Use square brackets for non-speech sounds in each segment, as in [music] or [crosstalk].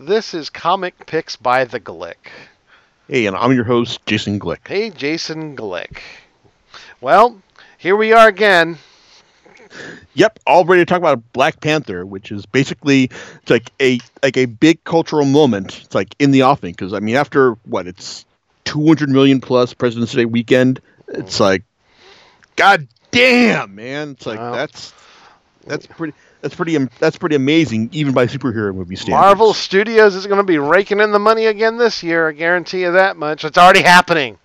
This is Comic Picks by the Glick. Hey, and I'm your host, Jason Glick. Hey, Jason Glick. Well, here we are again. Yep, all ready to talk about Black Panther, which is basically it's like a like a big cultural moment. It's like in the offing because I mean, after what it's 200 million plus President's Day weekend, it's mm-hmm. like, god damn, man! It's like Wow. that's that's pretty that's pretty that's pretty amazing even by superhero movie standards. Marvel Studios is going to be raking in the money again this year. I guarantee you that much. It's already happening.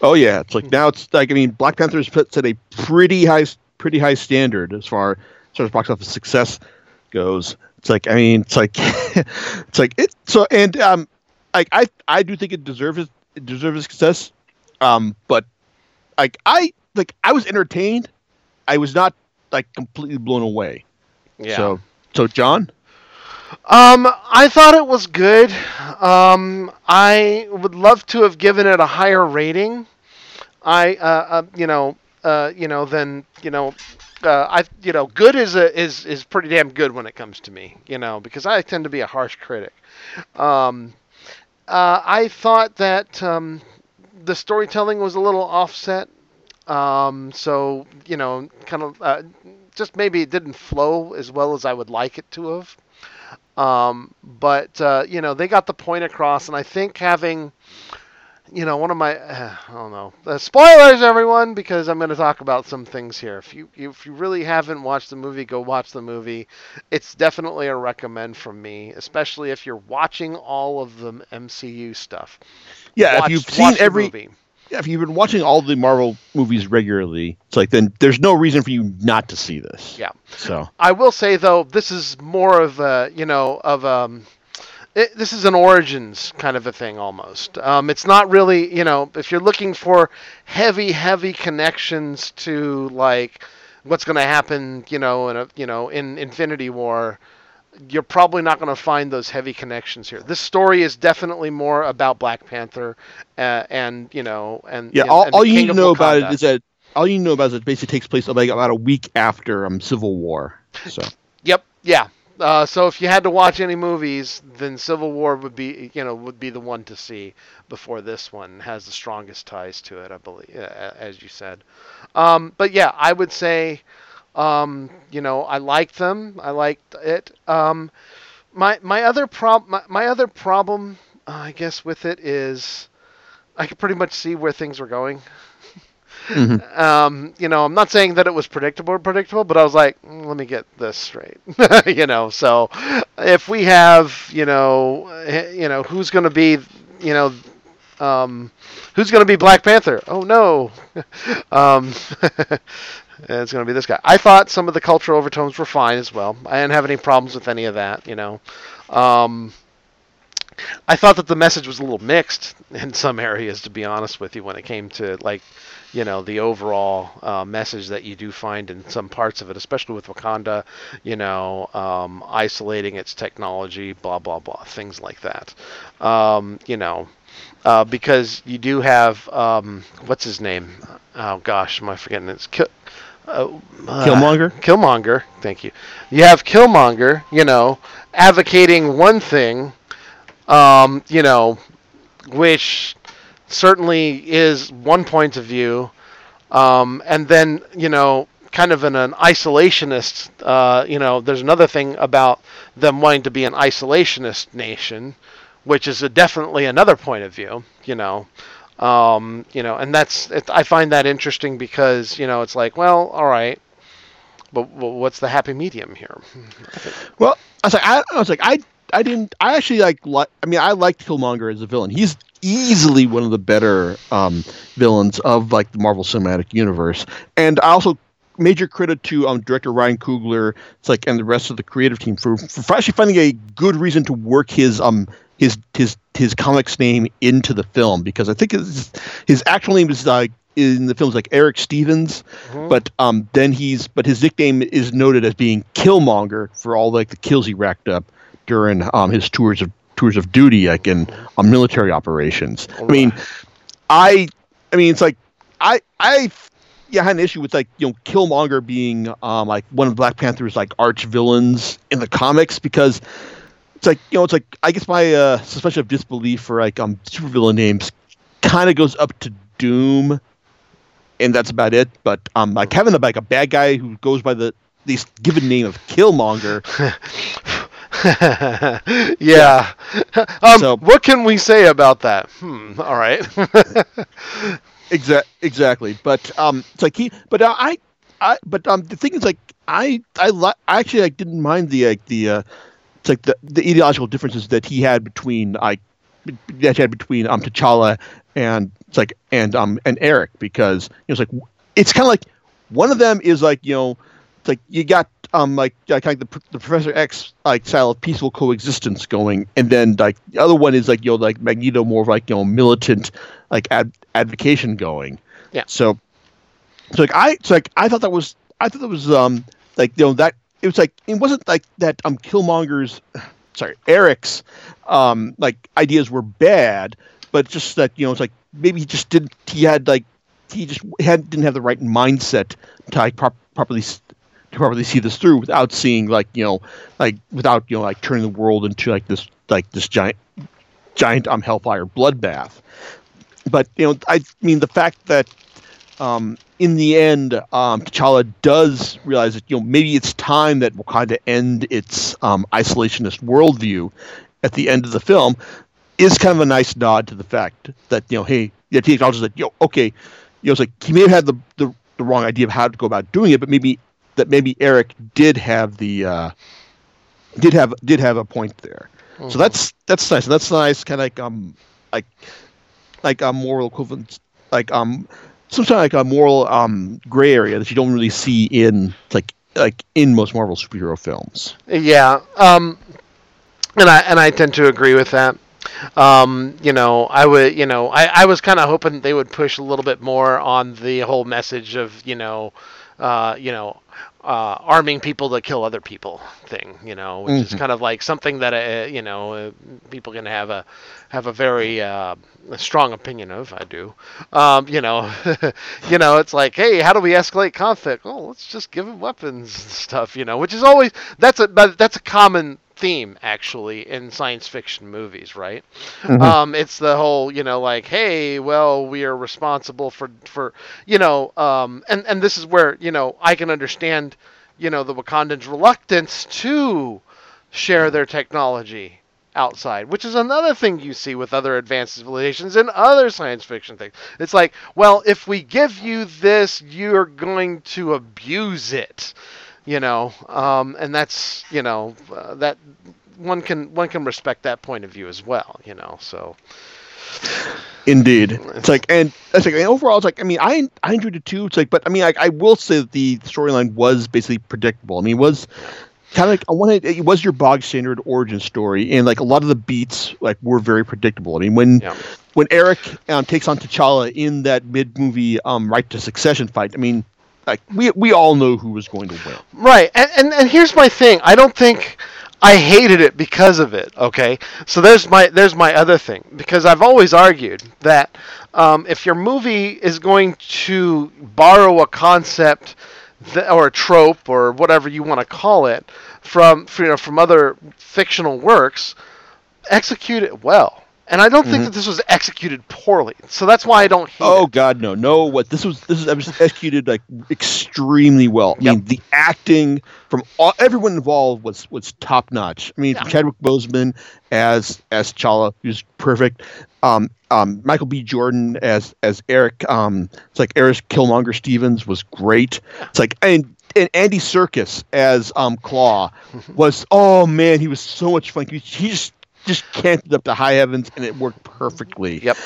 Oh yeah, it's like now it's like I mean Black Panther's put set a pretty high pretty high standard as far as far as box office success goes. It's like I mean it's like [laughs] it's like it so and um like I I do think it deserves it, it deserves success. Um but like I like I was entertained. I was not like completely blown away. Yeah. So so John? Um, I thought it was good. Um, I would love to have given it a higher rating. I, uh, uh you know, uh, you know, than you know, uh, I, you know, good is a is is pretty damn good when it comes to me, you know, because I tend to be a harsh critic. Um, uh, I thought that um, the storytelling was a little offset. Um, so you know, kind of uh, just maybe it didn't flow as well as I would like it to have. Um, but uh, you know, they got the point across, and I think having, you know, one of my, uh, [sighs] I don't know, uh, spoilers, everyone, because I'm going to talk about some things here. If you if you really haven't watched the movie, go watch the movie. It's definitely a recommend from me, especially if you're watching all of the MCU stuff. Yeah, Watch- if you've seen every movie. If you've been watching all the Marvel movies regularly, it's like then there's no reason for you not to see this. Yeah. So I will say though, this is more of a you know of um, it, this is an origins kind of a thing almost. Um, it's not really you know if you're looking for heavy heavy connections to like what's going to happen you know in a you know in Infinity War. You're probably not going to find those heavy connections here. This story is definitely more about Black Panther, uh, and you know, and yeah, and- all, and all you King need to of know about it is that all you know about it is it basically takes place like about a week after um Civil War. So Yep. Yeah. Uh, so if you had to watch any movies, then Civil War would be, you know, would be the one to see before this one has the strongest ties to it, I believe, as you said. Um, but yeah, I would say, um, you know, I liked them. I liked it. Um, my my other prob my, my other problem, uh, I guess, with it is, I could pretty much see where things were going. Mhm. [laughs] Um, you know, I'm not saying that it was predictable or predictable, but I was like, "Mm, let me get this straight. [laughs] you know, so if we have, you know, eh, you know, who's going to be, you know, um, who's going to be Black Panther? Oh no, [laughs] um, it's going to be this guy. I thought some of the cultural overtones were fine as well. I didn't have any problems with any of that. You know, um, I thought that the message was a little mixed [laughs] in some areas, to be honest with you, when it came to like, you know, the overall uh, message that you do find in some parts of it, especially with Wakanda, you know, um, isolating its technology, blah blah blah, things like that. Um, you know, uh, because you do have um, what's his name? Oh gosh, am I forgetting? It's Ki- uh, uh, Killmonger? Killmonger. Thank you. You have Killmonger. You know, advocating one thing um, you know, which certainly is one point of view, um, and then you know, kind of in an isolationist, uh, you know, there's another thing about them wanting to be an isolationist nation, which is a, definitely another point of view, you know. Um, you know, and that's it, I find that interesting because you know it's like, well, all right, but, what's the happy medium here? [laughs] well, I was like I, I was like I I didn't I actually like li- I mean I liked Killmonger as a villain. He's easily one of the better um, villains of like the Marvel Cinematic Universe, and I also major credit to um, director Ryan Coogler, it's like and the rest of the creative team for, for actually finding a good reason to work his um his his his comics name into the film because I think his, his actual name is like in the films like Eric Stevens, Mhm. but um then he's but his nickname is noted as being Killmonger for all like the kills he racked up during um his tours of tours of duty like in um, military operations. I mean, I I mean it's like I I yeah, I had an issue with like you know Killmonger being um like one of Black Panther's like arch villains in the comics because it's like you know, it's like I guess my uh, suspension of disbelief for like um supervillain names kind of goes up to Doom, and that's about it. But um, like having a, like a bad guy who goes by the this given name of Killmonger. [laughs] yeah. [laughs] Um, So- what can we say about that? Hmm. All right. [laughs] Exactly. Exactly. But um, it's like he. But uh, I, I. But um, the thing is, like, I, I, li- I actually like didn't mind the like the, uh, it's like the the ideological differences that he had between like that he had between um T'Challa and it's like and um and Eric because you know, it's like it's kind of like one of them is like you know it's like you got um like like, like the, the Professor X like style of peaceful coexistence going, and then like the other one is like you know like Magneto more of like you know militant like ad, advocation going. Yeah. So, so like I so like I thought that was I thought that was um like you know that it was like it wasn't like that um Killmonger's [sighs] sorry Eric's um like ideas were bad, but just that you know it's like maybe he just didn't he had like he just had didn't have the right mindset to like prop, properly to properly see this through without seeing like you know like without you know like turning the world into like this like this giant giant um hellfire bloodbath. But you know i mean the fact that um in the end um T'Challa does realize that you know maybe it's time that Wakanda end its um isolationist worldview at the end of the film is kind of a nice nod to the fact that you know hey yeah he acknowledges that know okay you know it's like he may have had the, the the wrong idea of how to go about doing it but maybe that maybe Eric did have the uh did have did have a point there. So that's that's nice. That's nice kind of like um like like a moral equivalence like um some sort of like a moral um gray area that you don't really see in like like in most Marvel superhero films. Yeah, um, and I and I tend to agree with that. Um, you know, I would, you know, I, I was kind of hoping they would push a little bit more on the whole message of, you know, uh, you know, uh, arming people to kill other people thing, you know, which is Mhm. kind of like something that uh, you know uh, people can have a have a very uh, a strong opinion of. I do, um, you know, [laughs] you know, it's like, hey, how do we escalate conflict? Oh, let's just give them weapons and stuff, you know, which is always that's a but that's a common theme actually in science fiction movies, right? Um, it's the whole, you know, like, hey, well, we are responsible for for you know, um, and and this is where you know I can understand, you know, the Wakandans' reluctance to share their technology outside, which is another thing you see with other advanced civilizations and other science fiction things. It's like, well, if we give you this, you're going to abuse it, you know, um, and that's, you know, uh, that one can one can respect that point of view as well, you know. So Indeed, it's like and it's like and overall, it's like I mean, I I enjoyed it too. It's like, but I mean, I, I will say that the storyline was basically predictable. I mean, it was kind of like one hand, it was your bog standard origin story, and like a lot of the beats like were very predictable. I mean, when Yeah. when Eric um, takes on T'Challa in that mid movie um, right to succession fight, I mean, like we we all know who was going to win. Right, and, and and here's my thing. I don't think I hated it because of it. Okay, so there's my there's my other thing because I've always argued that um, if your movie is going to borrow a concept th- or a trope or whatever you want to call it from you know from other fictional works, execute it well. And I don't think that this was executed poorly. So that's why I don't hate Oh it. God, no, no! What this was, this was executed like extremely well. I Yep. mean, the acting from all, everyone involved was was top notch. I mean, from Yeah. Chadwick Boseman as as T'Challa, who's perfect. Um, um, Michael B. Jordan as as Eric. Um, it's like Eric Killmonger Stevens was great. It's like and. And Andy Serkis as um, Claw [laughs] was oh man he was so much fun he, he just just canted up to high heavens and it worked perfectly. Yep.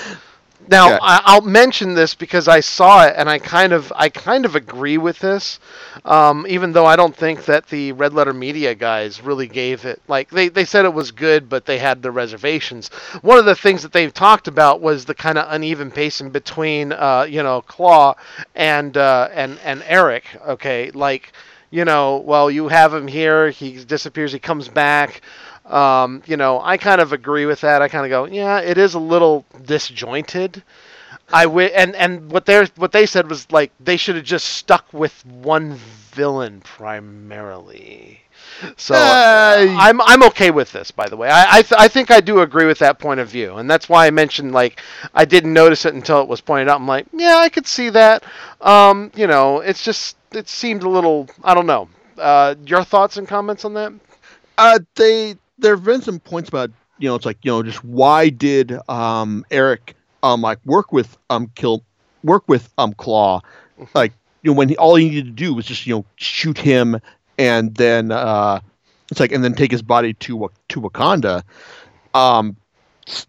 Now. I, I'll mention this because I saw it and I kind of I kind of agree with this, um, even though I don't think that the Red Letter Media guys really gave it like they, they said it was good, but they had their reservations. One of the things that they've talked about was the kind of uneven pacing between uh, you know Claw and uh, and and Eric. Okay, like you know, well you have him here, he disappears, he comes back. Um, you know, I kind of agree with that. I kind of go, yeah, it is a little disjointed. I and and what they what they said was like they should have just stuck with one villain primarily. So Uh, I'm I'm okay with this. By the way, I I, th- I think I do agree with that point of view, and that's why I mentioned like I didn't notice it until it was pointed out. I'm like, yeah, I could see that. Um, you know, it's just it seemed a little. I don't know. Uh, your thoughts and comments on that? Uh, they there have been some points about you know it's like you know just why did um Eric um like work with um kill work with um Claw? Like you know when he, all he needed to do was just you know shoot him and then uh it's like and then take his body to to Wakanda. Um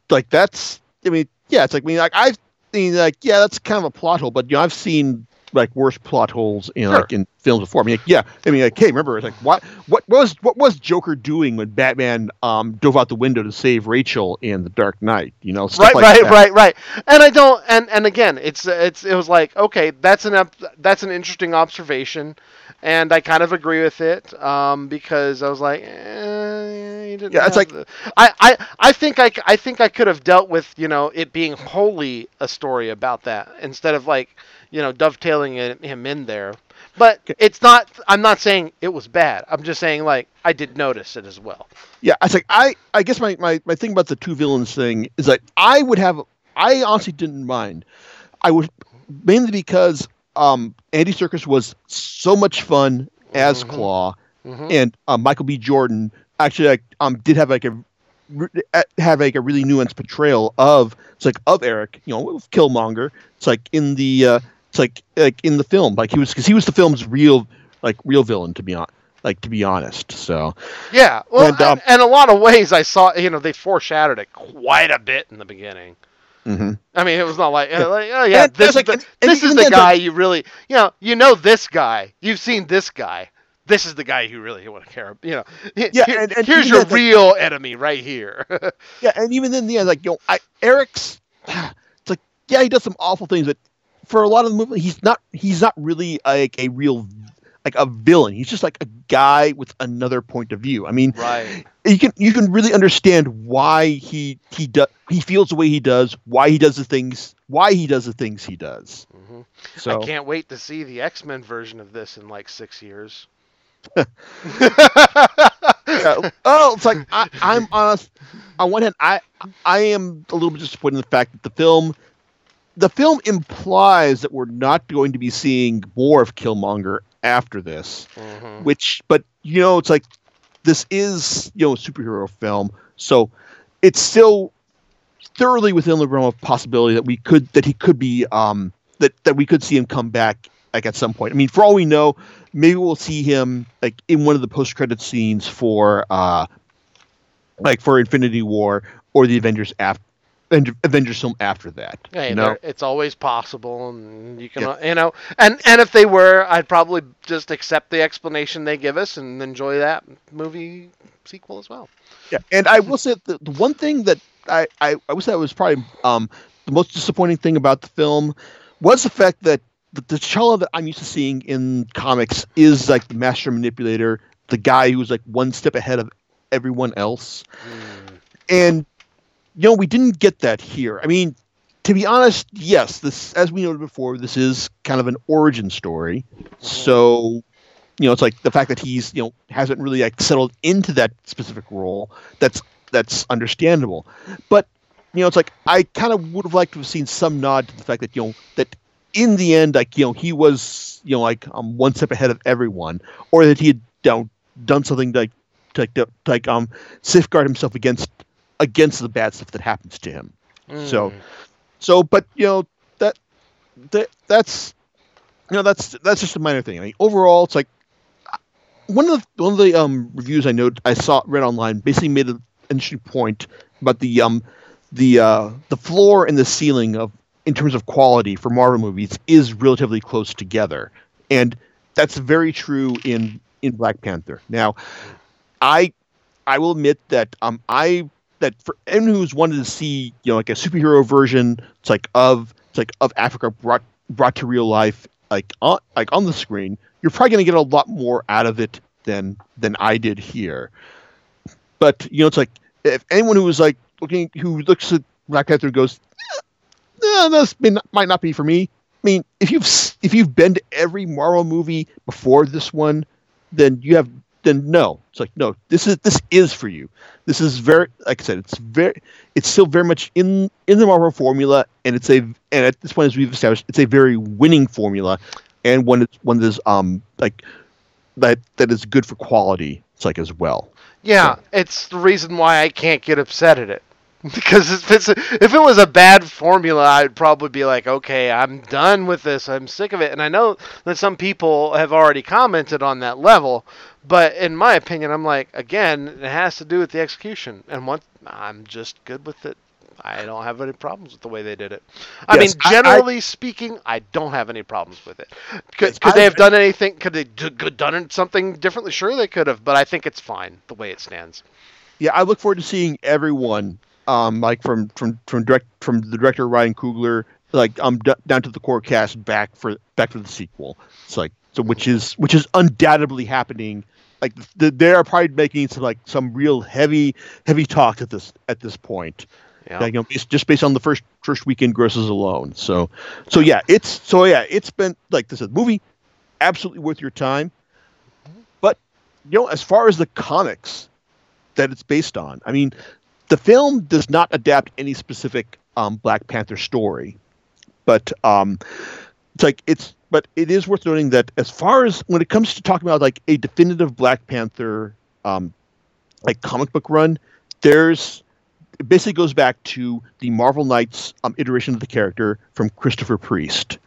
like that's I mean yeah it's like I mean like I've seen like yeah that's kind of a plot hole but you know I've seen like worse plot holes in like in films before. I mean, like, yeah, I mean, like, hey, remember, it's like, what, what was, what was Joker doing when Batman um dove out the window to save Rachel in The Dark Knight? You know, right, like right, that. right, right. And I don't. And and again, it's it's it was like okay, that's an that's an interesting observation, and I kind of agree with it um, because I was like, eh, didn't Yeah, it's like- the- I, I I think I I think I could have dealt with you know it being wholly a story about that instead of like you know dovetailing him in there. But it's not. I'm not saying it was bad. I'm just saying like I did notice it as well. Yeah, I think I I guess my, my my thing about the two villains thing is like I would have I honestly didn't mind. I would mainly because um Andy Serkis was so much fun as Mhm. Claw Mhm. and um, Michael B. Jordan actually like um did have like a uh, have like a really nuanced portrayal of it's like of Eric, you know, Killmonger. It's like in the uh, it's like like in the film, like he was because he was the film's real like real villain to be on like to be honest. So Yeah, well, And, um, and, a lot of ways I saw, you know, they foreshadowed it quite a bit in the beginning. mhm. I mean, it was not like, uh, like oh yeah, And this is like- the, and- this is the guy like- you really, you know, you know this guy, you've seen this guy. This is the guy you really want to care. You know, Yeah, here- and- here's your then, like- real enemy right here. [laughs] Yeah, and even then, yeah, like you know, I, Eric's, [sighs] it's like yeah, he does some awful things, but for a lot of the movie, he's not he's not really like a real like a villain. He's just like a guy with another point of view. I mean, right. you can you can really understand why he he does he feels the way he does, why he does the things, why he does the things he does. hmm So I can't wait to see the X Men version of this in like six years. Yeah, [laughs] [laughs] oh, it's like I, I'm honest. On one hand, I I am a little bit disappointed in the fact that the film, the film implies that we're not going to be seeing more of Killmonger after this. Mhm. Which, but you know, it's like this is you know a superhero film, so it's still thoroughly within the realm of possibility that we could that he could be um that that we could see him come back like at some point. I mean, for all we know, maybe we'll see him like in one of the post credit scenes for uh like for Infinity War or the Avengers after Avengers film after that. Hey, you know? it's always possible, and you can, you know, and and if they were, I'd probably just accept the explanation they give us and enjoy that movie sequel as well. Yeah, and I will say the, the one thing that I, I, I would say was probably um, the most disappointing thing about the film was the fact that the T'Challa that I'm used to seeing in comics is like the master manipulator, the guy who's like one step ahead of everyone else. And you know, we didn't get that here. I mean, to be honest, yes, this as we noted before, this is kind of an origin story. So, you know, it's like the fact that he's, you know, hasn't really like settled into that specific role. That's that's understandable. But, you know, it's like I kind of would have liked to have seen some nod to the fact that, you know, that in the end, like, you know, he was, you know, like um, one step ahead of everyone, or that he had you know, done something to, like to, like, to, to, like um safeguard himself against against the bad stuff that happens to him. So- Mm. So, but you know that that that's you know that's that's just a minor thing. I mean, overall, it's like one of the one of the um, reviews I know I saw read online basically made an interesting point about the um the uh, the floor and the ceiling of in terms of quality for Marvel movies is relatively close together, and that's very true in in Black Panther. Now, I I will admit that um I that for anyone who's wanted to see you know like a superhero version it's like of it's like of Africa brought brought to real life like on like on the screen you're probably going to get a lot more out of it than than I did here but you know it's like if anyone who was like looking who looks at Black Panther and goes "Eh, eh, this not, might not be for me. I mean, if you've if you've been to every Marvel movie before this one, then you have then no. It's like no, this is this is for you. This is very like I said, it's very it's still very much in in the Marvel formula, and it's a and at this point as we've established, it's a very winning formula, and one that's one that is um like that that is good for quality. It's like as well. Yeah, it's the reason why I can't get upset at it. [laughs] Because if it's if it was a bad formula, I'd probably be like, okay, I'm done with this. I'm sick of it. And I know that some people have already commented on that level, but in my opinion, I'm like, again, it has to do with the execution. And what I'm just good with it. I don't have any problems with the way they did it. I Yes, mean, I- I- generally speaking, I don't have any problems with it. Could, Yes, could they have done anything? Could they do, could done something differently? Sure, they could have, but I think it's fine the way it stands. Yeah, I look forward to seeing everyone, um, like from from from direct from the director Ryan Coogler, like um d- down to the core cast back for back for the sequel. It's like so, which is which is undoubtedly happening. Like the, they are probably making some like some real heavy heavy talk at this at this point. Yeah. Like, you know, just based on the first first weekend grosses alone. So so yeah, it's so yeah, it's been like this is movie absolutely worth your time. But you know, as far as the comics that it's based on, I mean, the film does not adapt any specific um, Black Panther story, but um, it's like it's but it is worth noting that as far as when it comes to talking about like a definitive Black Panther um, like comic book run, there's it basically goes back to the Marvel Knights um, iteration of the character from Christopher Priest.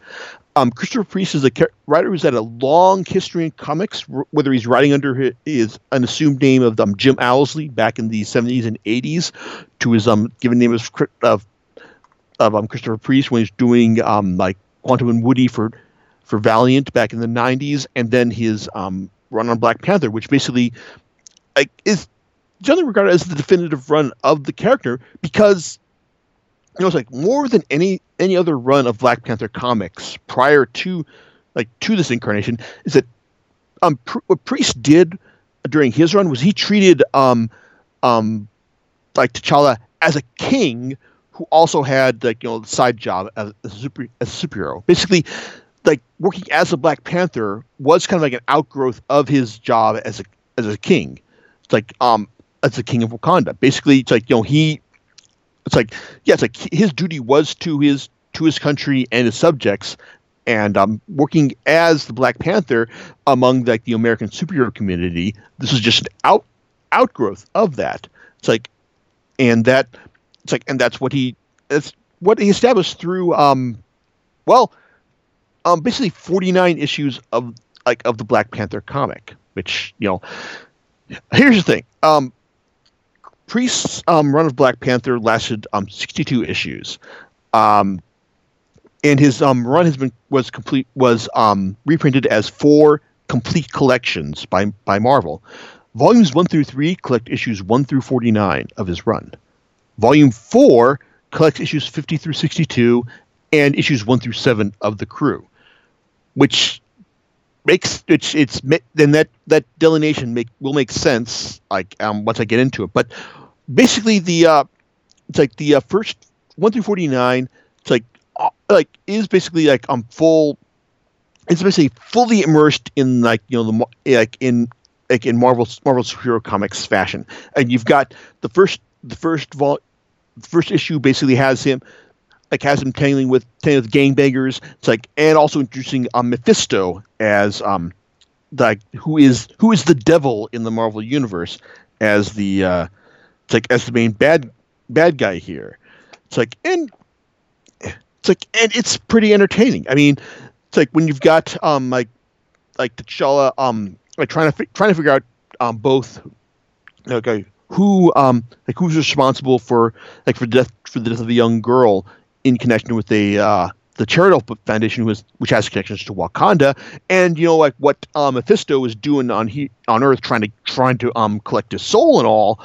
Um, Christopher Priest is a char- writer who's had a long history in comics, r- whether he's writing under his, his an assumed name of um, Jim Owsley back in the 70s and 80s, to his um, given name of, of, of um, Christopher Priest when he's doing um, like Quantum and Woody for for Valiant back in the 90s, and then his um, run on Black Panther, which basically like is generally regarded as the definitive run of the character because you know it's like more than any any other run of Black Panther comics prior to like to this incarnation is that um what Priest did during his run was he treated um um like T'Challa as a king who also had like you know the side job as, a super as a superhero basically like working as a Black Panther was kind of like an outgrowth of his job as a as a king it's like um as the king of Wakanda. Basically, it's like you know he, it's like yeah, it's like his duty was to his to his country and his subjects, and um, working as the Black Panther among like the American superhero community. This is just an out outgrowth of that. It's like, and that it's like, and that's what he that's what he established through um, well, um, basically forty nine issues of like of the Black Panther comic, which you know here's the thing. Um, Priest's um, run of Black Panther lasted um, 62 issues, um, and his um, run has been was complete was um, reprinted as four complete collections by by Marvel. Volumes one through three collect issues one through 49 of his run. Volume four collects issues 50 through 62 and issues one through seven of the crew, which makes it's it's then that that delineation make will make sense like um once I get into it. But basically the uh it's like the uh, first one through forty nine. It's like uh, like is basically like um full. It's basically fully immersed in like you know the like in like in Marvel Marvel superhero comics fashion, and you've got the first the first vol the first issue basically has him like has him tangling with tangling with gangbangers. It's like and also introducing um, Mephisto as um like who is who is the devil in the Marvel universe as the uh it's like as the main bad bad guy here. It's like and it's like and it's pretty entertaining. I mean, it's like when you've got um like like T'Challa um like trying to fi- trying to figure out um both okay who um like who's responsible for like for death for the death of the young girl in connection with the uh the charitable foundation was which has connections to Wakanda and you know like what um Mephisto is doing on he on earth trying to trying to um collect his soul and all.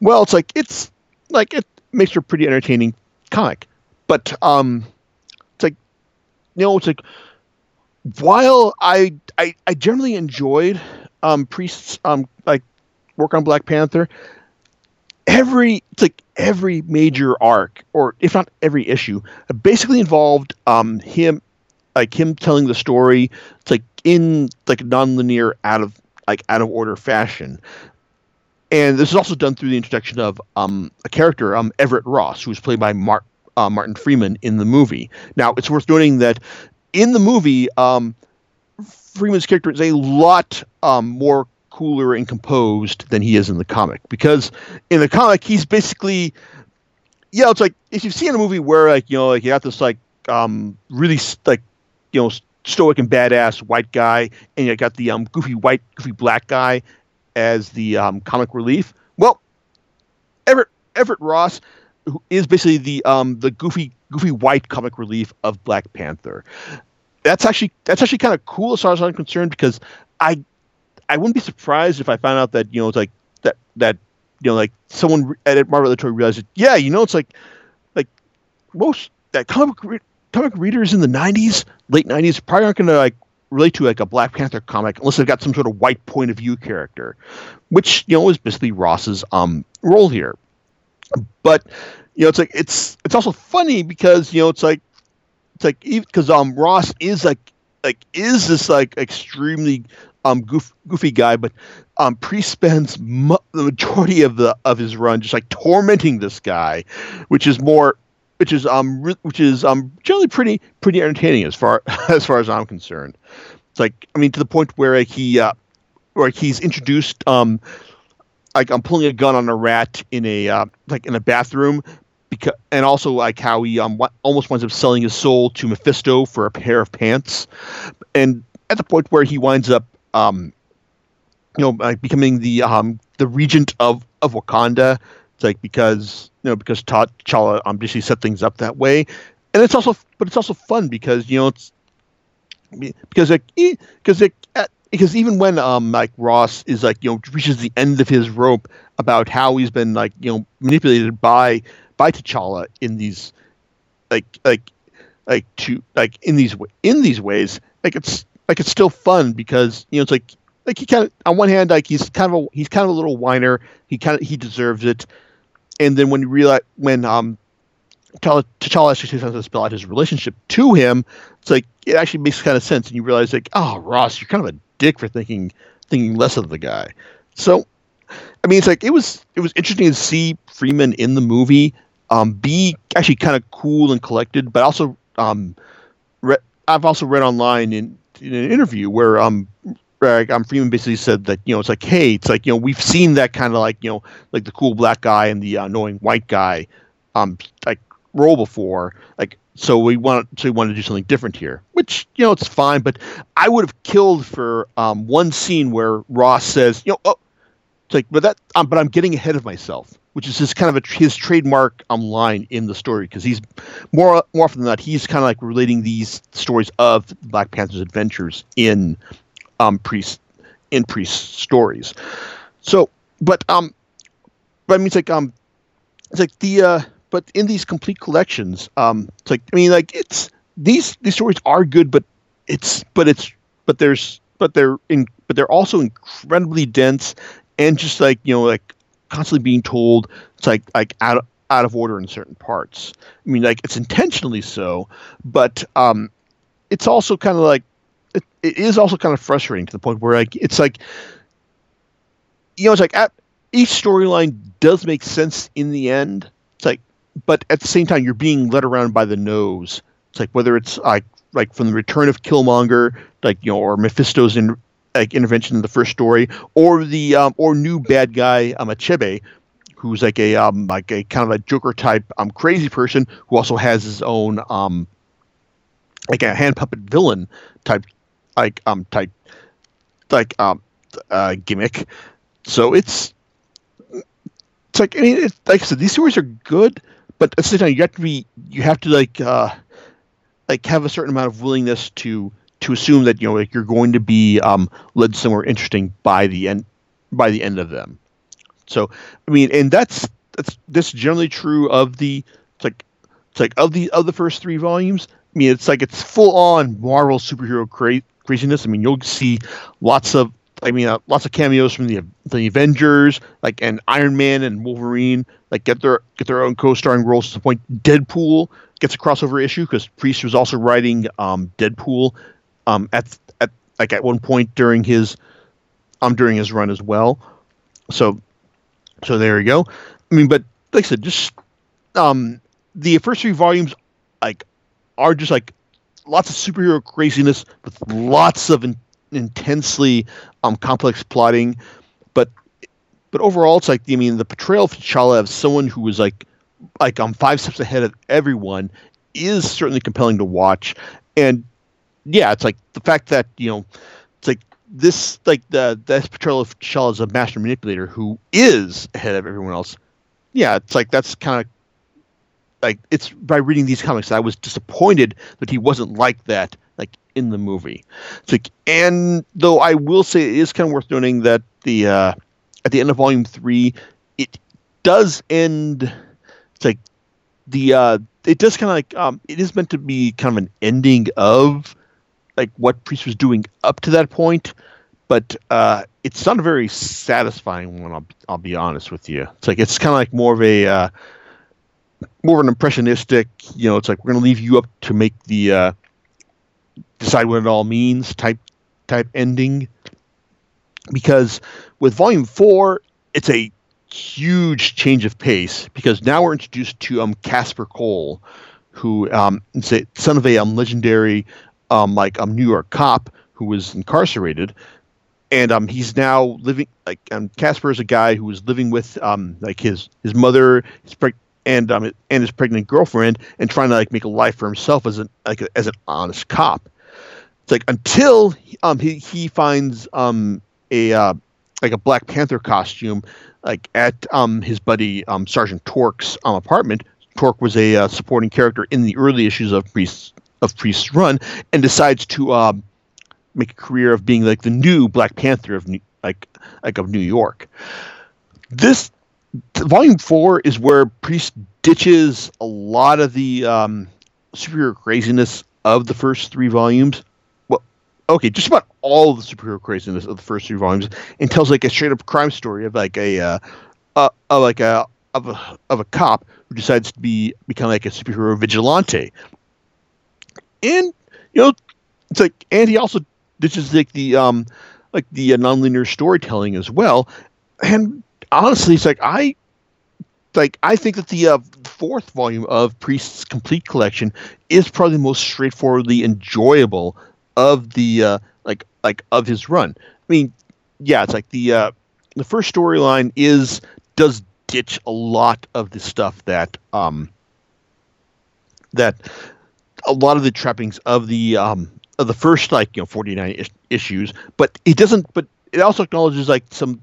Well it's like it's like it makes for a pretty entertaining comic. But um it's like you know it's like while I I, I generally enjoyed um Priest's um like work on Black Panther every like every major arc, or if not every issue, basically involved um, him, like him telling the story, like in like nonlinear, out of like out of order fashion. And this is also done through the introduction of um, a character, um, Everett Ross, who was played by Mark, uh, Martin Freeman in the movie. Now, it's worth noting that in the movie, um, Freeman's character is a lot um, more cooler and composed than he is in the comic. Because in the comic he's basically yeah it's like if you've seen a movie where like you know like you got this like um really like you know stoic and badass white guy and you got the um goofy white goofy black guy as the um, comic relief well everett everett ross who is basically the um the goofy goofy white comic relief of black panther. That's actually that's actually kind of cool as far as i'm concerned because i I wouldn't be surprised if I found out that you know it's like that that you know like someone at Marvel Editorial realized that, yeah you know it's like like most that comic re- comic readers in the '90s late '90s probably aren't going to like relate to like a Black Panther comic unless they've got some sort of white point of view character, which you know is basically Ross's um role here. But you know it's like it's it's also funny because you know it's like it's like because um Ross is like like is this like extremely um, goof, goofy guy, but um, Priest spends the majority of the of his run just like tormenting this guy, which is more, which is um, re- which is um, generally pretty pretty entertaining as far [laughs] as far as I'm concerned. It's like I mean to the point where he uh, where he's introduced um, like I'm pulling a gun on a rat in a uh, like in a bathroom. Because, and also like how he um almost winds up selling his soul to Mephisto for a pair of pants, and at the point where he winds up um, you know, like becoming the um, the regent of of Wakanda. It's like because you know because T'Challa um, basically set things up that way, and it's also but it's also fun because you know it's because like because it because even when um like Ross is like you know reaches the end of his rope about how he's been like you know manipulated by by T'Challa in these like like like to like in these in these ways like it's like it's still fun because you know it's like like he kind of on one hand like he's kind of a he's kind of a little whiner. He kind of he deserves it. And then when you realize when um T'Challa, actually tries to spell out his relationship to him it's like it actually makes kind of sense. And you realize like oh Ross you're kind of a dick for thinking thinking less of the guy. So I mean it's like it was it was interesting to see Freeman in the movie um be actually kind of cool and collected but also um re- I've also read online in in an interview where um um, Freeman basically said that you know it's like hey it's like you know we've seen that kind of like you know like the cool black guy and the uh, annoying white guy um like role before. Like so we want so we want to do something different here which you know it's fine but I would have killed for um one scene where Ross says you know oh it's like but that um, but I'm getting ahead of myself which is his kind of a, his trademark um, line in the story because he's more more often than not he's kind of like relating these stories of Black Panther's adventures in um priest in priest stories. So, but um, but I mean it's like um, it's like the uh, but in these complete collections um, it's like I mean like it's these these stories are good, but it's but it's but there's but they're in but they're also incredibly dense and just like you know like constantly being told it's like like out of, out of order in certain parts. I mean, like it's intentionally so, but um, it's also kind of like it, it is also kind of frustrating to the point where like it's like you know it's like at, each storyline does make sense in the end. It's like, but at the same time, you're being led around by the nose. It's like whether it's like like from the return of Killmonger, like you know, or Mephisto's in like intervention in the first story, or the um, or new bad guy um, Achebe, who's like a um, like a kind of a Joker type um, crazy person who also has his own um, like a hand puppet villain type like um type like um uh, gimmick. So it's it's like I mean, it's, like I said, these stories are good, but at the same time, you have to be you have to like uh like have a certain amount of willingness to to assume that you know like you're going to be um, led somewhere interesting by the end by the end of them. So I mean, and that's that's this generally true of the it's like it's like of the of the first three volumes. I mean, it's like it's full on Marvel superhero cra- craziness. I mean, you'll see lots of I mean, uh, lots of cameos from the the Avengers, like and Iron Man and Wolverine, like get their get their own co-starring roles. To the point, Deadpool gets a crossover issue because Priest was also writing um, Deadpool um, at at like at one point during his um during his run as well. So so there you go. I mean, but like I said, just um the first three volumes like are just like lots of superhero craziness with lots of in- intensely um complex plotting, but but overall it's like I mean the portrayal of T'Challa as someone who was like like um five steps ahead of everyone is certainly compelling to watch, and yeah, it's like the fact that you know it's like this like the this of T'Challa as a master manipulator who is ahead of everyone else. Yeah, it's like that's kind of like it's by reading these comics I was disappointed that he wasn't like that like in the movie. It's like and though I will say it is kind of worth noting that the uh at the end of volume 3 it does end it's like the uh it does kind of like um it is meant to be kind of an ending of like what Priest was doing up to that point, but uh, it's not a very satisfying one. I'll, I'll be honest with you. It's like it's kind of like more of a uh, more of an impressionistic. You know, it's like we're going to leave you up to make the uh, decide what it all means type type ending. Because with Volume Four, it's a huge change of pace because now we're introduced to um Casper Cole, who um, it's a son of a um, legendary um, like a New York cop who was incarcerated, and um, he's now living like um, Casper is a guy who is living with um, like his his mother, his preg- and um, and his pregnant girlfriend, and trying to like make a life for himself as an like a, as an honest cop. It's like until um he he finds um a uh, like a Black Panther costume like at um his buddy um Sergeant Torque's um apartment. Torque was a uh, supporting character in the early issues of Priest's of Priest's run and decides to um, make a career of being like the new Black Panther of New, like like of New York. This volume four is where Priest ditches a lot of the um, superhero craziness of the first three volumes. Well, okay, just about all the superhero craziness of the first three volumes, and tells like a straight up crime story of like a uh, uh, uh like a of a of a cop who decides to be become like a superhero vigilante and you know, it's like, and he also ditches like the um, like the uh, nonlinear storytelling as well. And honestly, it's like I like I think that the uh, fourth volume of Priest's complete collection is probably the most straightforwardly enjoyable of the uh, like like of his run. I mean, yeah, it's like the uh, the first storyline is does ditch a lot of the stuff that um that a lot of the trappings of the um of the first like you know 49 is- issues but it doesn't but it also acknowledges like some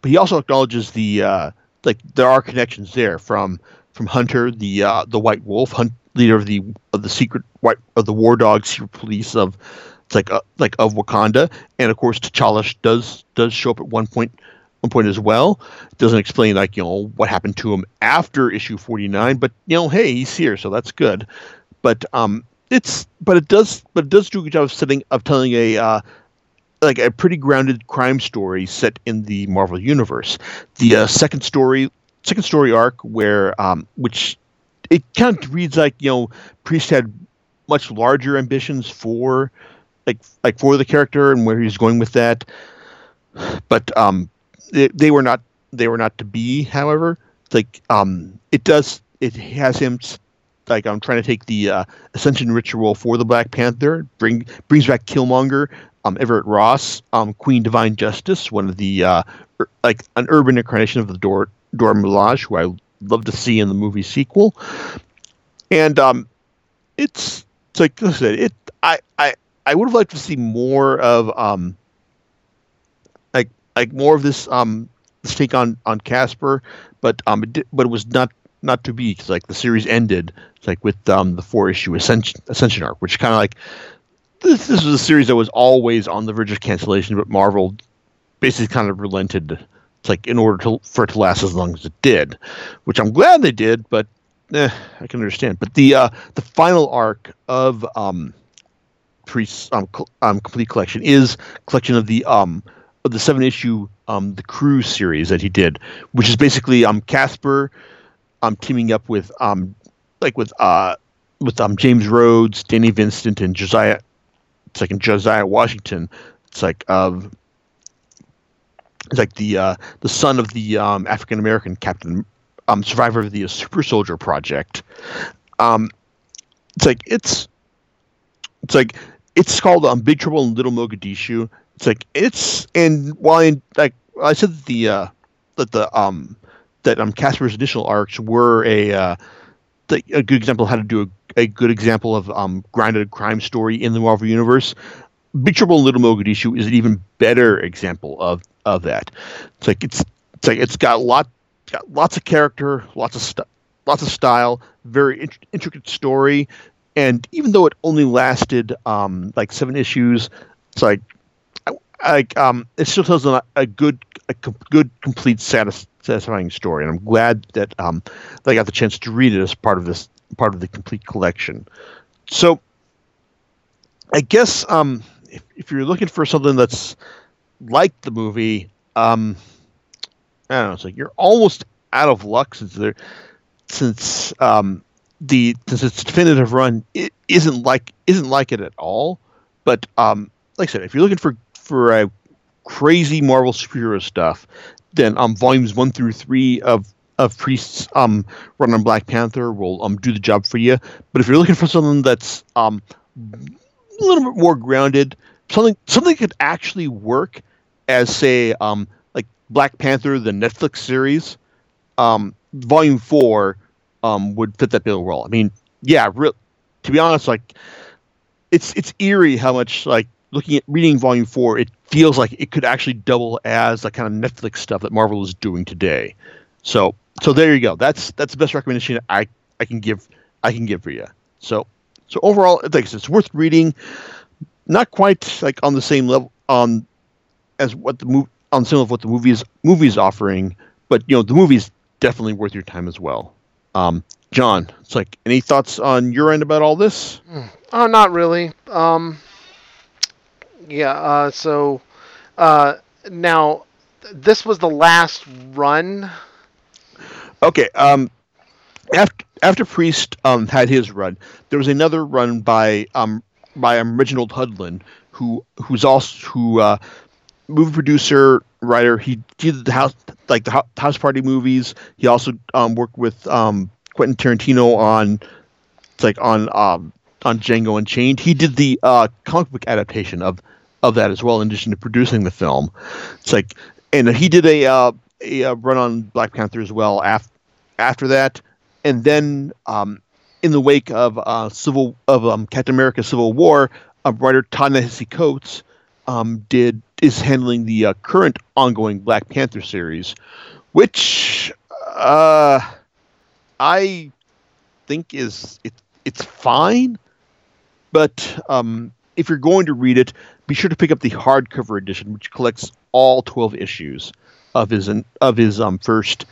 but he also acknowledges the uh like there are connections there from from hunter the uh the white wolf hunt leader of the of the secret white of the war dog secret police of it's like uh, like of wakanda and of course t'challa does does show up at one point one point as well. It doesn't explain like you know what happened to him after issue 49 but you know hey he's here so that's good but um, it's but it does but it does do a good job of setting of telling a uh, like a pretty grounded crime story set in the Marvel universe. The uh, second story second story arc where um, which it kind of reads like you know Priest had much larger ambitions for like like for the character and where he's going with that, but um, they, they were not they were not to be. However, like um, it does it has him like I'm trying to take the uh, Ascension ritual for the Black Panther, bring brings back Killmonger, um, Everett Ross, um, Queen Divine Justice, one of the uh, ur- like an urban incarnation of the Dor Dora Milaje, who I love to see in the movie sequel, and um, it's it's like I said, it I I I would have liked to see more of um like like more of this um this take on on Casper, but um it did, but it was not not to be because like the series ended like with um, the four issue Ascension, Ascension arc, which kind of like this, this was a series that was always on the verge of cancellation, but Marvel basically kind of relented, it's like in order to for it to last as long as it did, which I'm glad they did, but eh, I can understand. But the uh, the final arc of um, um, cl- um, complete collection is collection of the um of the seven issue um the Cruise series that he did, which is basically um Casper, um teaming up with um like with uh with um James Rhodes, Danny Vincent, and Josiah. It's like in Josiah Washington. It's like um it's like the uh the son of the um African American Captain um survivor of the Super Soldier Project. Um, it's like it's it's like it's called um, Big Trouble in Little Mogadishu. It's like it's and while in, like I said the uh, that the um that um Kasper's initial arcs were a uh, a good example of how to do a, a good example of um grounded crime story in the Marvel universe. Big Trouble in Little Mogadishu is an even better example of of that. It's like it's it's like it's got lot got lots of character, lots of stuff, lots of style, very int- intricate story, and even though it only lasted um, like seven issues, it's like like um, it still tells a, a good a com- good complete satis- satisfying story, and I'm glad that um, I got the chance to read it as part of this part of the complete collection. So I guess um, if, if you're looking for something that's like the movie, um, I don't know, it's like you're almost out of luck since there since um, the since its definitive run it isn't like isn't like it at all. But um, like I said, if you're looking for for a crazy Marvel superhero stuff, then um, volumes one through three of of Priest's um, run on Black Panther will um, do the job for you. But if you're looking for something that's um, a little bit more grounded, something something that could actually work as say um, like Black Panther, the Netflix series, um, Volume Four um, would fit that bill well. I mean, yeah, real, to be honest, like it's it's eerie how much like looking at reading Volume Four, it feels like it could actually double as the kind of Netflix stuff that Marvel is doing today. So so there you go. That's that's the best recommendation I I can give I can give for you. So so overall, think it's worth reading. Not quite like on the same level on as what the movie on some of what the movie is movie is offering, but you know the movie is definitely worth your time as well. Um, John, it's like any thoughts on your end about all this? Oh, not really. Um, yeah. Uh, so uh, now this was the last run. Okay. Um, after after Priest um, had his run, there was another run by um by um, Reginald Hudlin, who who's also who uh, movie producer writer. He did the house like the house party movies. He also um, worked with um, Quentin Tarantino on like on um, on Django Unchained. He did the uh, comic book adaptation of of that as well, in addition to producing the film. It's like and he did a uh, a, a run on Black Panther as well after after that, and then um, in the wake of uh, civil of um, Captain America: Civil War, uh, writer Ta-Nehisi Coates um, did is handling the uh, current ongoing Black Panther series, which uh, I think is it, it's fine, but um, if you're going to read it, be sure to pick up the hardcover edition, which collects all 12 issues of his of his um first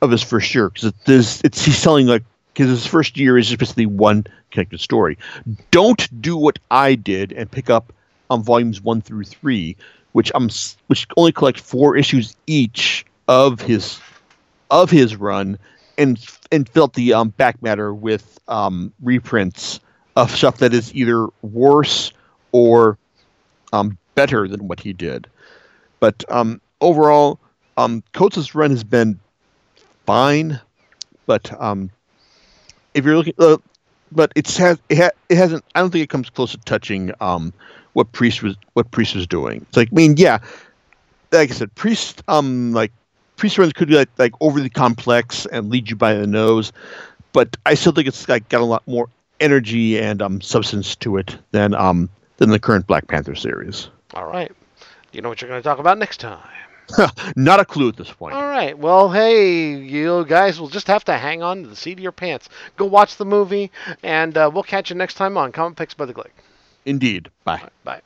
of his first year because it's, it's he's selling like because his first year is just basically one connected story. Don't do what I did and pick up on um, volumes one through three, which um which only collect four issues each of his of his run, and and fill the um, back matter with um, reprints of stuff that is either worse or um, better than what he did. But um, overall, um, Coates' run has been fine, but um, if you're looking, uh, but it's has it, ha, it hasn't. I don't think it comes close to touching um, what Priest was what Priest was doing. It's like I mean, yeah, like I said, Priest um like Priest runs could be like like overly complex and lead you by the nose, but I still think it's like got a lot more energy and um substance to it than um than the current Black Panther series. All right. Do you know what you're going to talk about next time? Not a clue at this point. All right. Well, hey, you guys will just have to hang on to the seat of your pants. Go watch the movie, and uh, we'll catch you next time on Comic Picks by the Glick. Indeed. Bye. Bye.